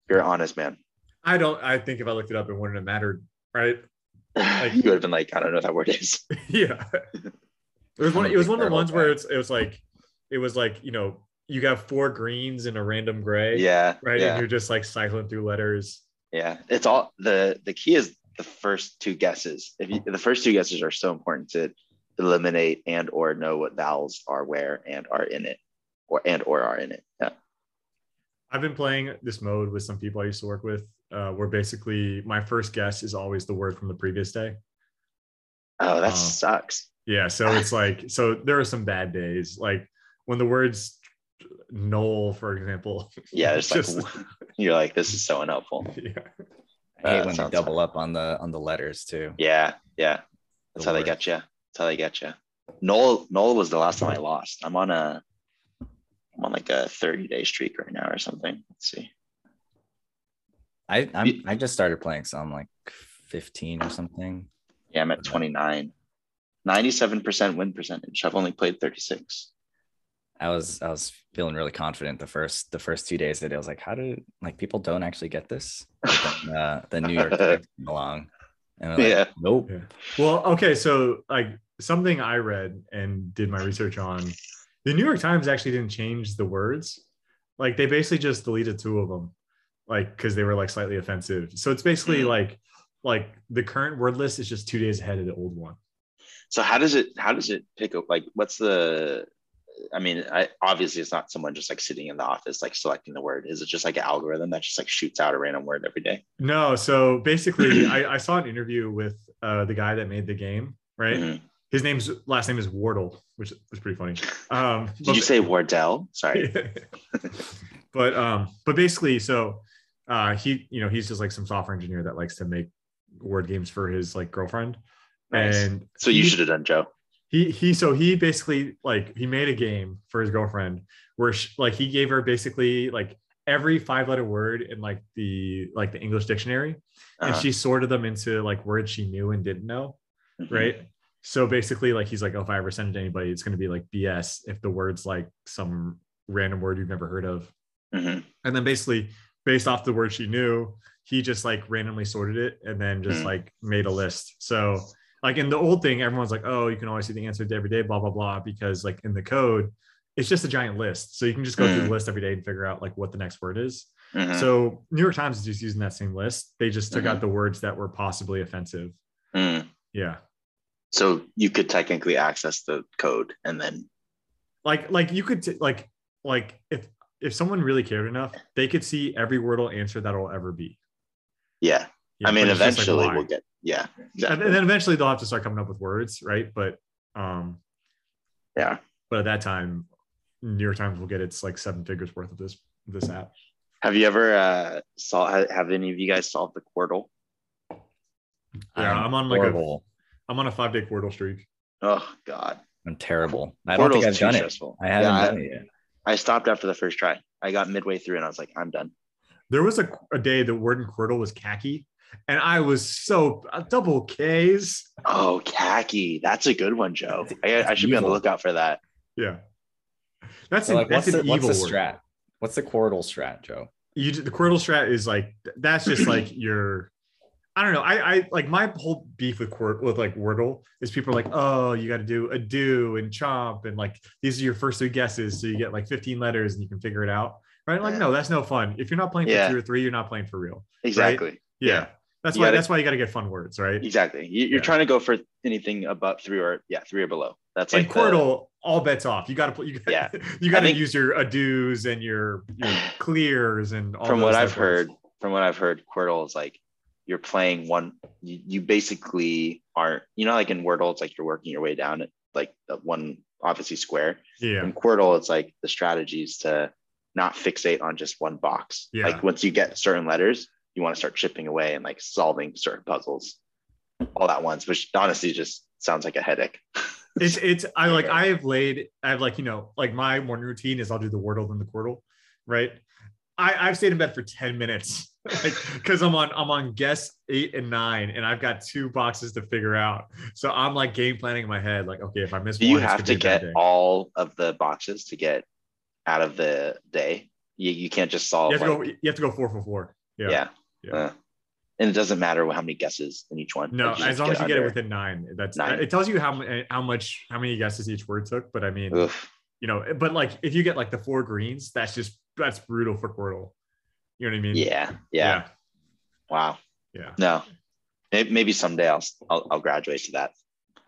You're honest man. I don't. I think if I looked it up, it wouldn't have mattered, right? <laughs> Like- you would have been like, I don't know what that word is. <laughs> yeah. It was one. It was one of the ones where it's it was like it was like you know you got four greens and a random gray, Yeah. right? Yeah. And you're just like cycling through letters. Yeah. It's all the the key is the first two guesses. If you, the first two guesses are so important to eliminate and or know what vowels are where and are in it, or and or are in it. Yeah. I've been playing this mode with some people I used to work with, uh, where basically my first guess is always the word from the previous day. Oh, that Oh. sucks. Yeah, so <laughs> it's like so there are some bad days, like when the words null, for example. Yeah. It's like Just- you're like, this is so unhelpful. <laughs> yeah. I hate Uh, when they sounds double up on the on the letters too. Yeah. Yeah. That's The how they get you. That's how they get you. Noel Noel was the last time I lost. I'm on a I'm on like a 30 day streak right now or something. Let's see. I I'm, I just started playing, so I'm like 15 or something. Yeah, I'm at 29. 97% win percentage. I've only played 36. I was I was feeling really confident the first the first two days that I was like, how do like people don't actually get this? Then, uh, the New York Times <laughs> came along, and we're like, Yeah. nope. Yeah. Well, okay, so like something I read and did my research on, the New York Times actually didn't change the words. Like they basically just deleted two of them, like because they were like slightly offensive. So it's basically Mm. like like the current word list is just two days ahead of the old one. So how does it how does it pick up like what's the I mean, I obviously it's not someone just like sitting in the office like selecting the word. Is it just like an algorithm that just like shoots out a random word every day? No, so basically, I, I saw an interview with uh, the guy that made the game. Right, Mhm. his name's last name is Wardle, which was pretty funny. Um, <laughs> Did you say Wardell? Sorry. <laughs> but um, but basically, so uh, he, you know, he's just like some software engineer that likes to make word games for his like girlfriend, Nice. and So you should have done Joe. he he so he basically like he made a game for his girlfriend where she, like he gave her basically like every five letter word in like the like the English dictionary and Uh-huh. she sorted them into like words she knew and didn't know Mhm. right so basically like he's like oh, if I ever send it to anybody it's going to be like BS if the word's like some random word you've never heard of Mhm. and then basically based off the word she knew he just like randomly sorted it and then just Hmm. like made a list so like in the old thing everyone's like oh you can always see the answer to every day blah blah blah because like in the code it's just a giant list so you can just go through Hmm. the list every day and figure out like what the next word is Mhm. so new york times is just using that same list they just took Mhm. out the words that were possibly offensive Mm. yeah So you could technically access the code and then like like you could t- like like if if someone really cared enough they could see every wordle answer that'll ever be yeah. Yeah, I mean but it's just, like, eventually we'll get yeah. and, Exactly. and then eventually they'll have to start coming up with words, right? But um, yeah. but at that time, New York Times will get its like seven figures worth of this this app. Have you ever uh saw have, have any of you guys solved the Quordle? Yeah, I'm on like a horrible. I'm on a five day Quordle streak. Oh god. I'm terrible. I don't Quordle's think I've too done it. I haven't Yeah, done it yet. I stopped after the first try. I got midway through and I was like, I'm done. There was a, a day the word in Quordle was khaki, and I was so uh, double K's. Oh, khaki. That's a good one, Joe. I, I That's should be on the lookout for that. Yeah, that's So, an, like, that's what's an the, what's evil the word. strat? What's the Quordle strat, Joe? you the Quordle strat is like that's just <clears throat> like your I don't know. I I like my whole beef with Quordle with like Wordle is people are like, oh, you got to do a do and chomp and like these are your first three guesses, so you get like 15 letters and you can figure it out. Right? Like, no, that's no fun. If you're not playing for Yeah. two or three, you're not playing for real. Exactly. Yeah. Yeah. That's You why gotta- that's why you got to get fun words, right? Exactly. You, you're Yeah. trying to go for anything above three or yeah, three or below. That's And like the- Quordle, all bets off. You got to put you Yeah. <laughs> you got to use your adoos and your your <sighs> clears and all from what I've words. heard, from what I've heard, Quordle is like you're playing one. You, you basically aren't. You know, like in Wordle, it's like you're working your way down it, like the one obviously square. Yeah. In Quordle, it's like the strategies to not fixate on just one box. Yeah. Like once you get certain letters, you want to start chipping away and like solving certain puzzles all at once, which honestly just sounds like a headache. <laughs> it's it's I like I have laid I have like you know like my morning routine is I'll do the Wordle and the Quordle, right? I, I've stayed in bed for 10 minutes <laughs> because I'm on I'm on guess eight and nine, and I've got two boxes to figure out. So I'm like game planning in my head, like, okay, if I miss Do one, you have to be a bad get all of the boxes to get out of the day? You, you can't just solve. You have to like- go. You have to go four for four. Yeah. yeah. Yeah. Uh, and it doesn't matter how many guesses in each one. No, Like, you just as long as you get it within nine, that's Nine. it. Tells you how how much how many guesses each word took. But I mean, Oof. you know, but like if you get like the four greens, that's just that's brutal for Quordle. You know what I mean? Yeah, yeah. Wow. Yeah. No. Maybe someday I'll, I'll I'll graduate to that.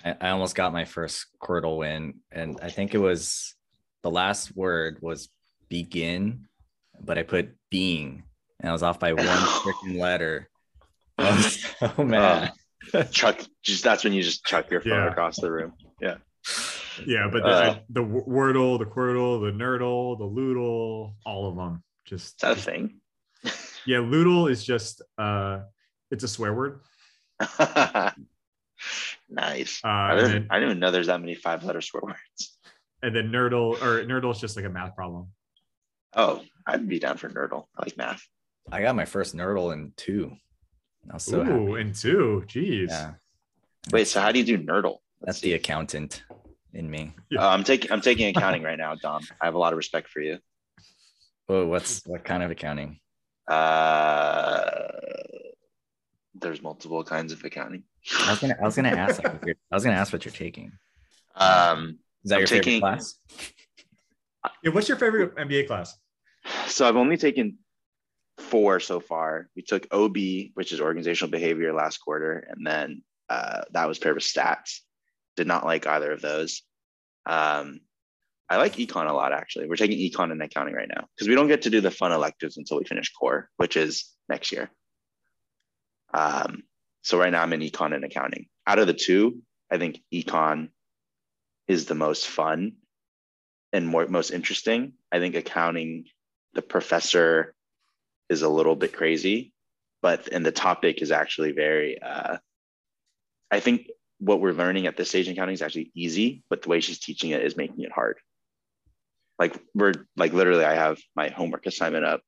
I, I almost got my first Quordle win, and I think it was the last word was begin, but I put being, and I was off by one <sighs> freaking letter. I was so mad. Chuck, just that's when you just chuck your phone Yeah. across the room. Yeah, Yeah, but the, Uh, the Wordle, the Quordle, the Nerdle, the Lewdle, all of them. Just Is that a thing? yeah, Lewdle is just uh, it's a swear word. <laughs> nice. Uh, I, didn't, then I didn't even know there's that many five letter swear words. and then Nerdle or Nerdle is just like a math problem. Oh, I'd be down for Nerdle. I like math. I got my first Nerdle in two. I was so Ooh, happy. and two. Jeez. Yeah, Wait, so how do you do Nerdle? that's Let's the see. accountant in me. Yeah. Uh, I'm taking I'm taking accounting right now, Dom. I have a lot of respect for you. Oh, what's what kind of accounting? Uh, there's multiple kinds of accounting. I was gonna I was gonna ask like, what you're- I was gonna ask what you're taking. Um, Is that I'm your taking- favorite class? Yeah, what's your favorite MBA class? so I've only taken four so far. We took OB, which is organizational behavior, last quarter, and then uh, that was paired with stats. Did not like either of those. Um, I like econ a lot actually. We're taking econ and accounting right now because we don't get to do the fun electives until we finish core, which is next year. Um, so right now I'm in econ and accounting. Out of the two, I think econ is the most fun and more most interesting. I think accounting, the professor is a little bit crazy, but and the topic is actually very. Uh, I think what we're learning at this stage in counting is actually easy, but the way she's teaching it is making it hard. Like we're like literally, I have my homework assignment up.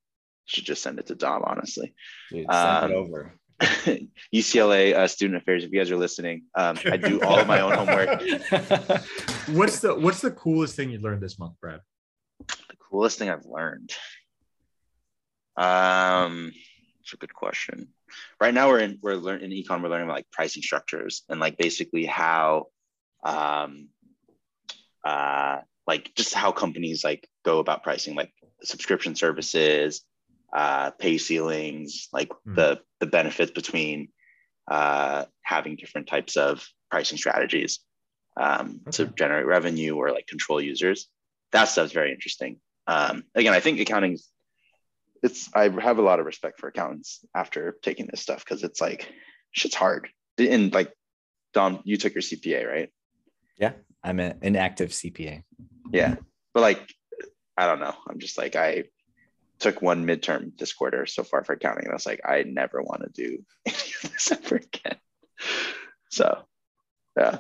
Should just send it to Dom, honestly. Dude, send it Um, over. <laughs> UCLA uh, student affairs. If you guys are listening, um, I do all of my own homework. <laughs> What's the what's the coolest thing you learned this month, Brad? the coolest thing I've learned? Um, it's a good question. Right now we're in we're learning in econ. We're learning about like pricing structures and like basically how, um, uh, like just how companies like go about pricing, like subscription services, uh, pay ceilings, like Hmm. the the benefits between uh, having different types of pricing strategies um, to generate revenue or like control users. That stuff's very interesting. Um, again, I think accounting's it's I have a lot of respect for accountants after taking this stuff because it's like shit's hard. And like Dom, you took your CPA, right? Yeah, I'm a, an active CPA. Yeah. But like, I don't know. I'm just like I took one midterm this quarter so far for accounting. And I was like, I never want to do <laughs> any of this ever again. So yeah.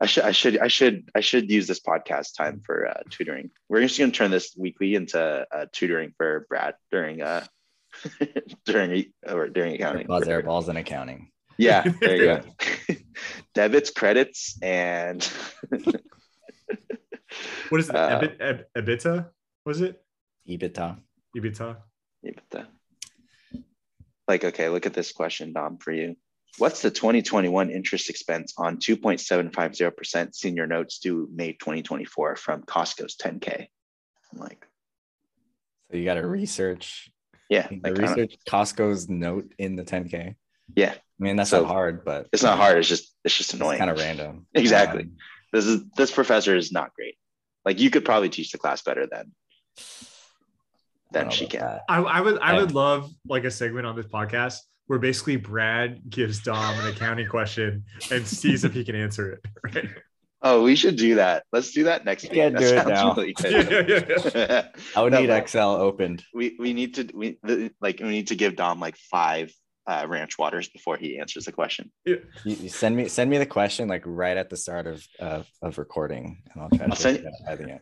I should I should I should I should use this podcast time for uh, tutoring. We're just gonna turn this weekly into uh, tutoring for Brad during uh <laughs> during or during accounting. Buzz air balls in accounting. Yeah, there you go. <laughs> <laughs> Debits, credits, and What is it? Uh, Ebit, Eb, EBITDA? Was it EBITDA. EBITDA? Yeah, but the- like, okay, look at this question, Dom, for you. What's the 2021 interest expense on 2.750% senior notes due May 2024 from Costco's 10K? I'm like, So you got to research. yeah, like, I don't- research Costco's note in the 10K. yeah, I mean, that's So, not hard, but it's not hard. It's just, it's just annoying. kind of random. <laughs> Exactly. Um, This is, this professor is not great. Like, you could probably teach the class better than, than she can. that. I, I would I Yeah. would love like a segment on this podcast where basically Brad gives Dom an accounting question and sees if he can answer it. <laughs> Right? Oh, we should do that. Let's do that next We week. can't That do it now. really <laughs> Yeah, yeah, yeah. <laughs> I would No, need Excel opened. we we need to we the, like we need to give Dom like five uh, ranch waters before he answers the question. You, you send me send me the question like right at the start of of, of recording, and I'll try to I'll send- it by the end.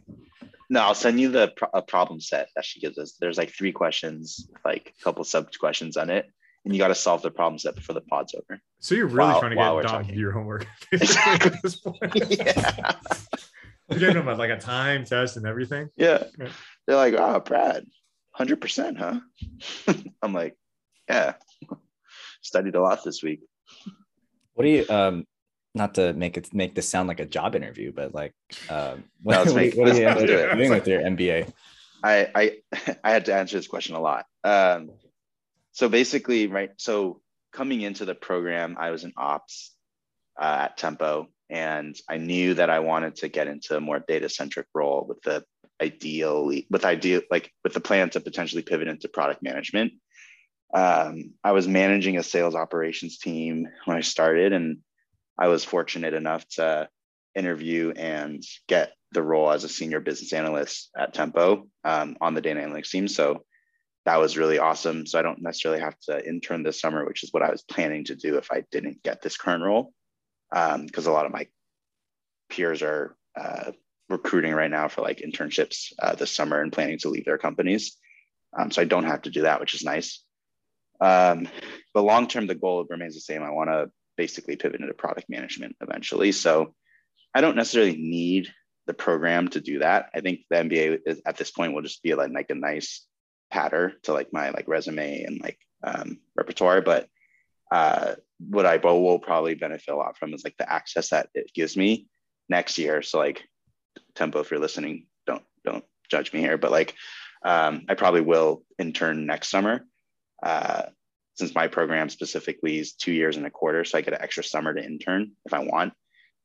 No, I'll send you the pro- a problem set that she gives us. There's like three questions, like a couple sub questions on it, and you got to solve the problem set before the pod's over. So you're really While- trying to get we're Dom to do your homework <laughs> basically <laughs> at this point. <laughs> yeah, You're giving him a, like a time test and everything. yeah. Yeah. They're like, oh, Brad, hundred percent, huh? I'm like, yeah. Studied a lot this week. What do you um not to make it make this sound like a job interview, but like um what, No, let's what, make- what are you let's end do doing with your MBA? I I I had to answer this question a lot. Um, so basically, right. So coming into the program, I was in ops uh, at Tempo, and I knew that I wanted to get into a more data centric role with the ideally with ideal like with the plan to potentially pivot into product management. Um, I was managing a sales operations team when I started, and I was fortunate enough to interview and get the role as a senior business analyst at Tempo um, on the data analytics team. So that was really awesome. So I don't necessarily have to intern this summer, which is what I was planning to do if I didn't get this current role, because a lot of my peers are uh, recruiting right now for like internships uh, this summer and planning to leave their companies. Um, so I don't have to do that, which is nice. Um, but long term, the goal remains the same. I want to basically pivot into product management eventually. So I don't necessarily need the program to do that. I think the MBA is, at this point will just be like, like a nice patter to like my like resume and like um, repertoire. But uh, what I will probably benefit a lot from is like the access that it gives me next year. So like Tempo, if you're listening, don't don't judge me here, but like um, I probably will intern next summer. Uh, since my program specifically is two years and a quarter, so I get an extra summer to intern if I want.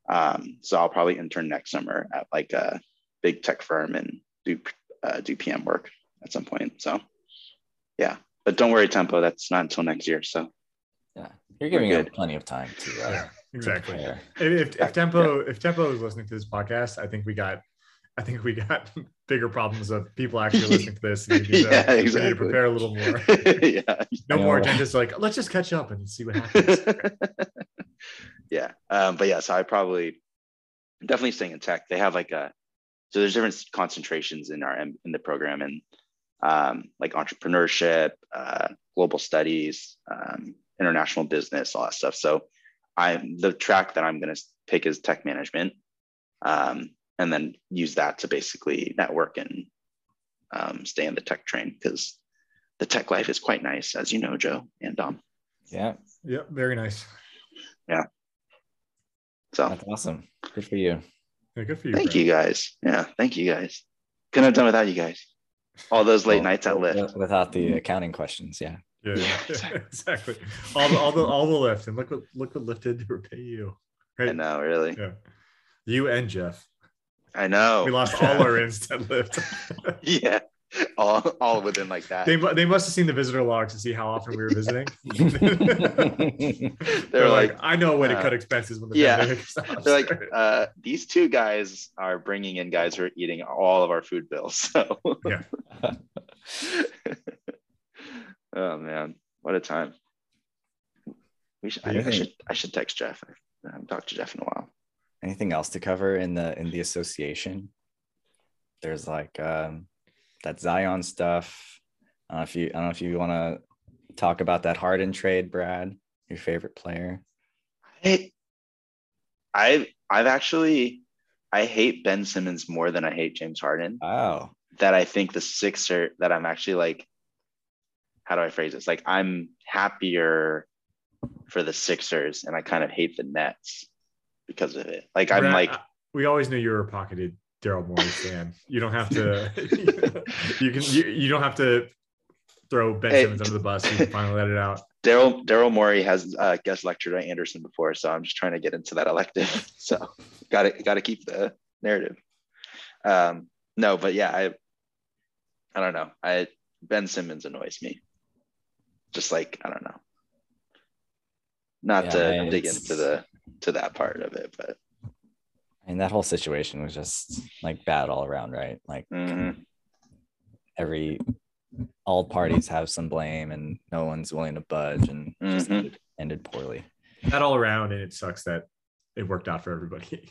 Um, so I'll probably intern next summer at like a big tech firm and do uh, do PM work at some point. So yeah, but don't worry, Tempo. That's not until next year. So Yeah. You're giving We're him good. plenty of time to uh, Yeah, exactly. prepare. If, if, if Tempo if Tempo is listening to this podcast, I think we got I think we got <laughs> bigger problems of people actually listening to this. We need <laughs> to, Yeah, we need to prepare a little more. <laughs> yeah. No more know. agendas like let's just catch up and see what happens. yeah. Um, but yeah, so I probably definitely staying in tech. They have like a so there's different concentrations in our in the program and um, like entrepreneurship, uh, global studies, um, international business, all that stuff. So I'm the track that I'm going to pick is tech management, um, and then use that to basically network and um, stay in the tech train because the tech life is quite nice, as you know, Joe and Dom. Yeah, yep, very nice. Yeah. So that's awesome. Good for you. Yeah, good for you. thank Brad. you guys. Yeah, thank you guys. Couldn't have done without you guys. All those late Well, nights at wi- Lyft. Without the mm-hmm. accounting questions, yeah. Yeah, Yeah, yeah, <laughs> exactly. All the all the all the lift and look what look what lifted to repay you. I Right. know, really. Yeah. You and Jeff. I know. We lost <laughs> all our instant lift. yeah, <laughs> all all within like that. they, they must have seen the visitor logs to see how often we were visiting. <laughs> <laughs> They're They're like, like, I know a way to uh, cut expenses when the yeah. they're like, uh, these two guys are bringing in guys who are eating all of our food bills. So, Yeah. oh man, what a time. We should, I, I should, I should text Jeff. I haven't talked to Jeff in a while. Anything else to cover in the in the association? There's like um, that Zion stuff. I don't know if you I don't know if you want to talk about that Harden trade, Brad, your favorite player. I, I've, I've actually, I hate Ben Simmons more than I hate James Harden. Oh, that I think the Sixer that I'm actually like, how do I phrase this? Like I'm happier for the Sixers, and I kind of hate the Nets because of it. Like I'm Brad, like, we always knew you were a pocketed Daryl Morey fan. You don't have to. <laughs> you can. You, you don't have to throw Ben Hey. Simmons under the bus. You can finally let it out. Daryl Daryl Morey has uh, guest lectured at Anderson before, so I'm just trying to get into that elective. <laughs> So got to got to keep the narrative. Um, no, but yeah, I I don't know. I Ben Simmons annoys me. Just like I don't know. Not Yeah, to dig into the to that part of it, but I mean that whole situation was just like bad all around, right? Like mhm. every all parties have some blame and no one's willing to budge and just Mhm. ended, ended poorly. That all around, and it sucks that it worked out for everybody.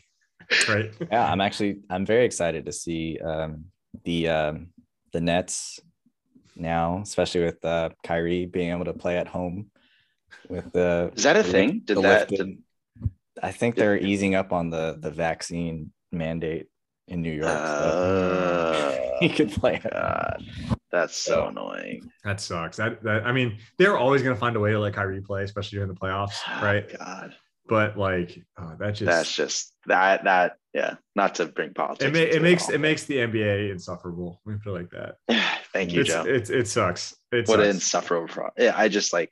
<laughs> right. Yeah, I'm actually I'm very excited to see um the um, the Nets now, especially with uh, Kyrie being able to play at home. With the Is that a the thing? Did that? Did, I think they're easing up on the the vaccine mandate in New York. so uh, he could play. God, that's so annoying. That sucks. That, that I mean, they're always going to find a way to let Kyrie play, especially during the playoffs, right? God, But like, oh, that just that's just that that yeah. Not to bring politics. it, ma- it makes all, it makes the NBA insufferable. We feel like that. but- <sighs> Thank you, it's, Joe. It's it sucks. It what sucks. an insufferable. Pro- yeah, I just like.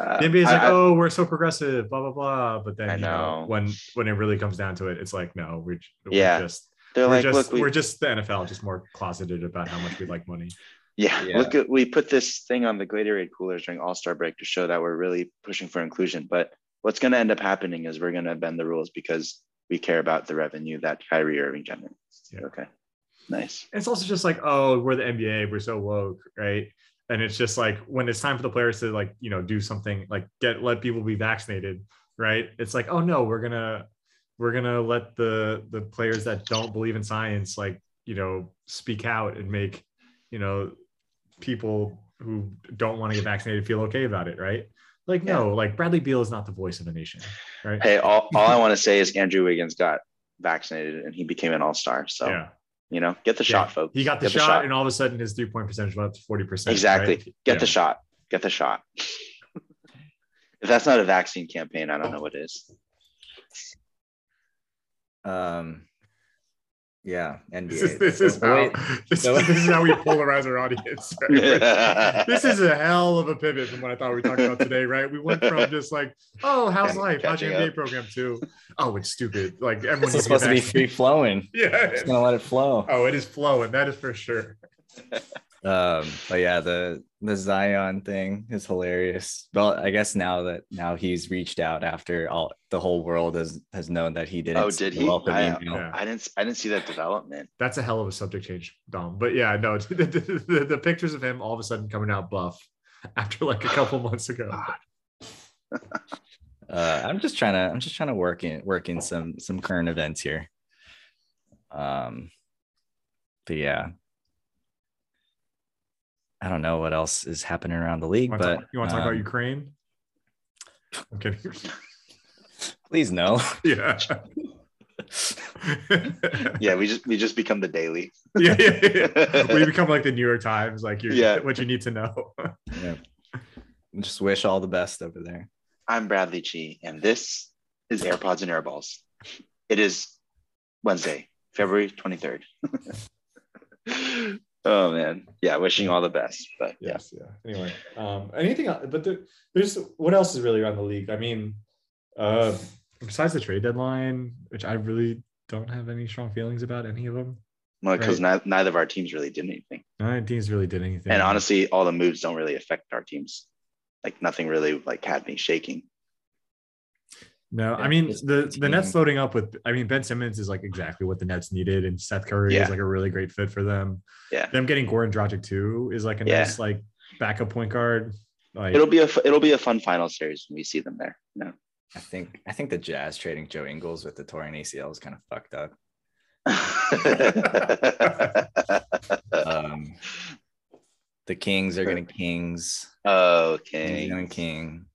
Uh, The NBA is I- like, I- oh, we're so progressive, blah blah blah. But then I you know, know. when when it really comes down to it, it's like, no, we're, we're Yeah. just they're we're like, just look, we, we're just the NFL, just more closeted about how much we like money. Yeah, Yeah. look at we put this thing on the Gatorade coolers during All Star break to show that we're really pushing for inclusion. But what's going to end up happening is we're going to bend the rules because we care about the revenue that Kyrie Irving generates. Yeah. Okay, nice. It's also just like, oh, we're the NBA, we're so woke, right? And it's just like when it's time for the players to like, you know, do something like get let people be vaccinated, right? It's like, oh no, we're gonna we're gonna let the the players that don't believe in science like, you know, speak out and make, you know, people who don't want to get vaccinated feel okay about it, right? Like, no, like Bradley Beal is not the voice of the nation, right? Hey, all, all I want to say is Andrew Wiggins got vaccinated and he became an All Star. So yeah. You know, get the Yeah. shot, folks. He got the Get shot, and all of a sudden his three point percentage went up to 40%. exactly. right? Get Yeah. the shot. Get the shot. <laughs> if that's not a vaccine campaign, I don't know what is. Um, yeah, NBA. This is, this is how this, so- is, this is how we <laughs> polarize our audience. right? this is a hell of a pivot from what I thought we were talking about today, right? We went from <laughs> just like, oh, how's Catch- life? How's your catching NBA up. program too? Oh, it's stupid. Like everyone This needs is supposed to be free flowing. <laughs> Yeah. Just gonna let it flow. Oh, it is flowing. That is for sure. Um, but yeah, the the Zion thing is hilarious. Well, I guess now that now he's reached out after all the whole world has has known that he didn't. Oh, did the he? welcome I- email. Yeah. I didn't. I didn't see that development. That's a hell of a subject change, Dom. But yeah, no, <laughs> the, the, the, the pictures of him all of a sudden coming out buff after like a couple months ago. <laughs> Uh, I'm just trying to I'm just trying to work in work in some some current events here. Um, but yeah, I don't know what else is happening around the league, want to but talk, you want to talk about um, Ukraine? I'm kidding. Please no. <laughs> yeah. <laughs> Yeah, we just we just become the daily. <laughs> yeah, yeah, yeah. We become like the New York Times, like you're Yeah. what you need to know. Yeah. Just wish all the best over there. I'm Bradley Chi, and this is AirPods and Airballs. It is Wednesday, February 23rd. Oh man, yeah, wishing all the best. But yes, yeah. Anyway, um, anything else? But there, there's what else is really around the league? I mean, uh, besides the trade deadline, which I really don't have any strong feelings about any of them. well, because Right. neither of our teams really did anything, Neither teams really did anything. and honestly, all the moves don't really affect our teams. Like nothing really like had me shaking. No, I mean the the the Nets team. loading up with. I mean Ben Simmons is like exactly what the Nets needed, and Seth Curry Yeah. is like a really great fit for them. Yeah. them getting Goran Dragic too is like a Yeah. nice like backup point guard. Like It'll be a it'll be a fun final series when we see them there. No. I think I think the Jazz trading Joe Ingles with the torn ACL is kind of fucked up. <laughs> Um, the Kings are getting <laughs> Kings. okay. Young King.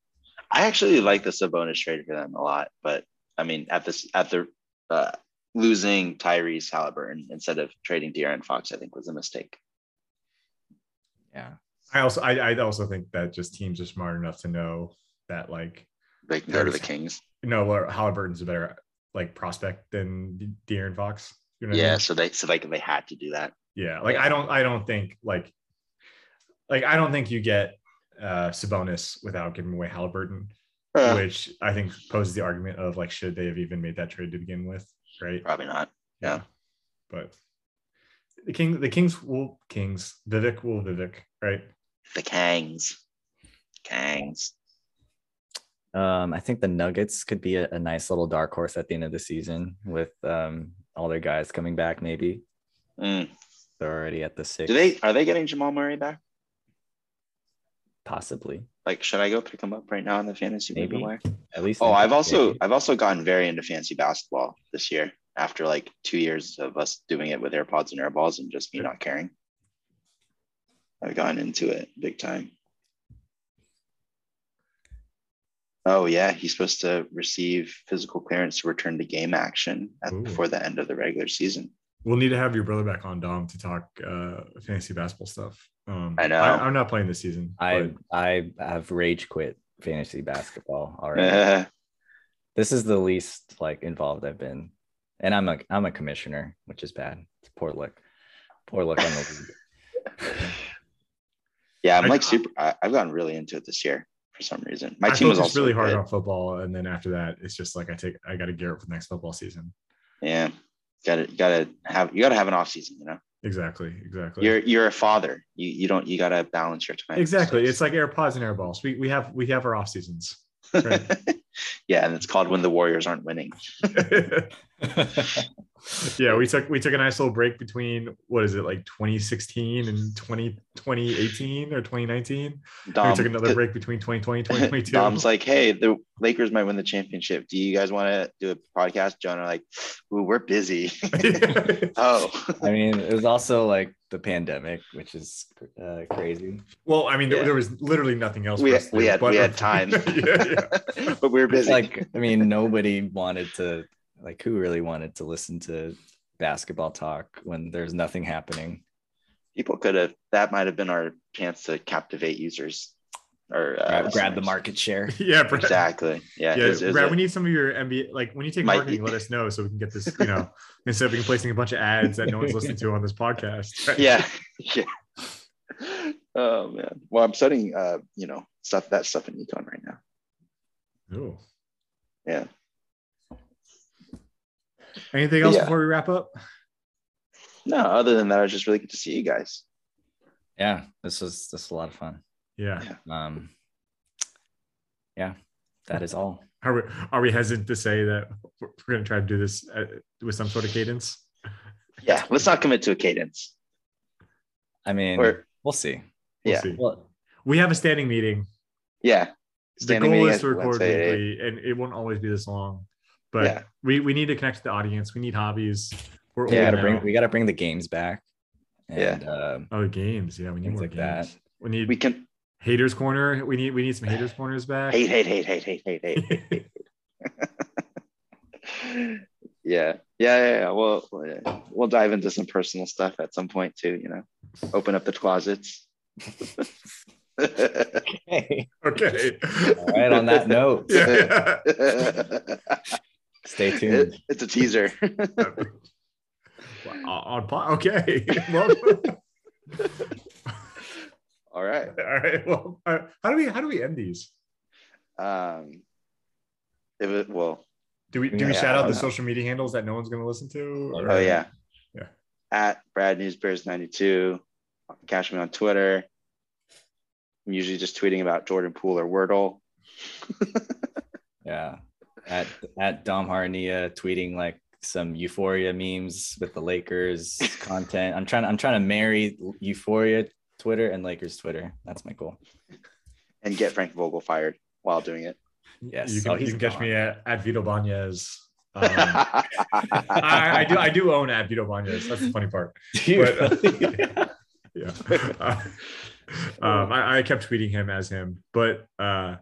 I actually like the Sabonis trade for them a lot, but I mean, at this at the uh, losing Tyrese Halliburton instead of trading De'Aaron Fox, I think was a mistake. Yeah. I also I, I also think that just teams are smart enough to know that like They can go to the Kings. you know or Halliburton's a better like prospect than De'Aaron Fox. You know what I Yeah, mean? so they so like they had to do that. Yeah. Like Yeah. I don't I don't think like like I don't think you get uh Sabonis without giving away Halliburton, Uh, which I think poses the argument of like should they have even made that trade to begin with, right? probably not. Yeah. But the King the Kings will Kings. Vivek will Vivek, right? The Kangs. Kangs. Um, I think the Nuggets could be a, a nice little dark horse at the end of the season with um, all their guys coming back. Maybe Mm. they're already at the six. Do they are they getting Jamal Murray back? Possibly? Like, should I go pick him up right now in the fantasy Maybe. waiver? At least. Oh, I've also maybe. I've also gotten very into fancy basketball this year. after like two years of us doing it with AirPods and AirBalls and just me not caring. I've gotten into it big time. Oh yeah, he's supposed to receive physical clearance to return to game action at, Ooh. before the end of the regular season. We'll need to have your brother back on Dom to talk uh, fantasy basketball stuff. Um, I know. I, am not playing this season. I but I have rage quit fantasy basketball already. <laughs> this is the least like involved I've been, and I'm a I'm a commissioner, which is bad. It's poor luck. Poor luck on the league. <laughs> yeah, I'm I- like super. I, I've gotten really into it this year for some reason. My I team was focus also really hard good. on football, and then after that, it's just like I take I got to gear up for the next football season. Yeah, got to got to have you got to have an off season. You know, Exactly, exactly. you're you're a father. You you don't you got to balance your time. exactly. So It's like air AirPods and AirBalls. We we have we have our off seasons. <laughs> right. yeah, and it's called when the Warriors aren't winning. <laughs> <laughs> yeah, we took we took a nice little break between what is it like 2016 and 20, 2018 or 2019. Dom, we took another break between 2020 and 2022. Dom's like, hey, the Lakers might win the championship. Do you guys want to do a podcast? John are like, ooh, we're busy. <laughs> oh, I mean, it was also like the pandemic, which is uh, crazy. well, I mean, there, Yeah. there was literally nothing else. we for had, us we had but- we had time, <laughs> yeah, yeah. <laughs> but we were busy. like, I mean, nobody wanted to like who really wanted to listen to basketball talk when there's nothing happening. People could have. That might have been our chance to captivate users or uh, grab, grab the market share. <laughs> yeah, Brad. Exactly. Yeah. Yeah, it was- it Brad, a- we need some of your NBA. Like when you take Might- marketing, let us know so we can get this. You know, <laughs> instead of being placing a bunch of ads that no one's listening to on this podcast. yeah <laughs> yeah oh man well i'm studying uh you know stuff that stuff in econ right now Ooh. yeah Anything else Yeah. before we wrap up? no other than that i was just really good to see you guys Yeah, this was this was a lot of fun. Yeah. Um, yeah, that is all. <laughs> Are we are we hesitant to say that we're we're going to try to do this uh, with some sort of cadence? yeah let's not commit to a cadence I mean, or we'll see. We'll Yeah. see. Well, We have a standing meeting. yeah The goal meeting is to record Wednesday at eight. weekly, and it won't always be this long. But Yeah. we, we need to connect to the audience. We need hobbies. We're we old gotta bring we gotta bring the games back. Yeah. And uh, oh games. Yeah, we need more like that. games. We need we can haters corner. We need we need some haters corners back. hate hate hate hate hate hate hate <laughs> <laughs> yeah yeah yeah, yeah. We'll, we'll dive into some personal stuff at some point too you know open up the closets hey, <laughs> okay. all right. On that note, yeah. Stay tuned. It- it's a teaser <laughs> on, on po- okay. <laughs> well, <laughs> all right all right. Well, uh, how do we how do we end these? um if it well Do we do we shout out the know. social media handles that no one's going to listen to? or- oh yeah Yeah. at brad news bears 92 catch me on twitter i'm usually just tweeting about jordan poole or wordle Yeah. At at Dom Harnia tweeting like some euphoria memes with the Lakers <laughs> content. I'm trying I'm trying to marry euphoria Twitter and Lakers Twitter. That's my goal. and get frank vogel fired while doing it Yes. You can, Oh, you can catch me at, at Vito Banez. <laughs> Um, I, I do I do own at Vito Banez. That's the funny part. <laughs> Dude, But, yeah. Uh, um, I, I kept tweeting him as him, but uh,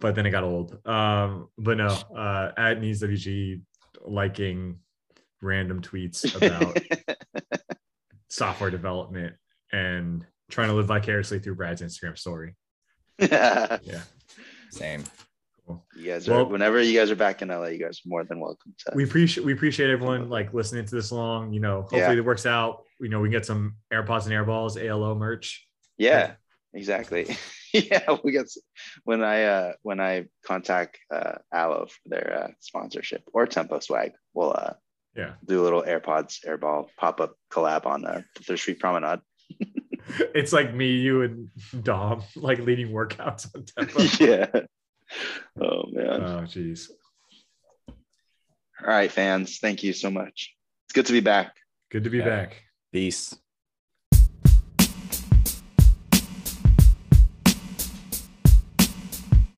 but then it got old. Um, but no, uh, at needs WG liking random tweets about <laughs> software development and trying to live vicariously through Brad's Instagram story. <laughs> Yeah. Same. Cool. you guys are Well- whenever you guys are back in LA, you guys are more than welcome to We appreciate we appreciate everyone like listening to this long. You know, hopefully Yeah. it works out. You know, we can get some AirPods and Airballs ALO merch. yeah exactly <laughs> yeah we got s- when i uh when i contact uh Alo for their uh sponsorship or tempo swag we'll uh Yeah. do a little airpods airball pop-up collab on uh the third street promenade <laughs> It's like me, you, and Dom <laughs> like leading workouts on tempo. yeah oh man Oh, jeez. all right fans thank you so much it's good to be back Good to be Yeah. back. Peace.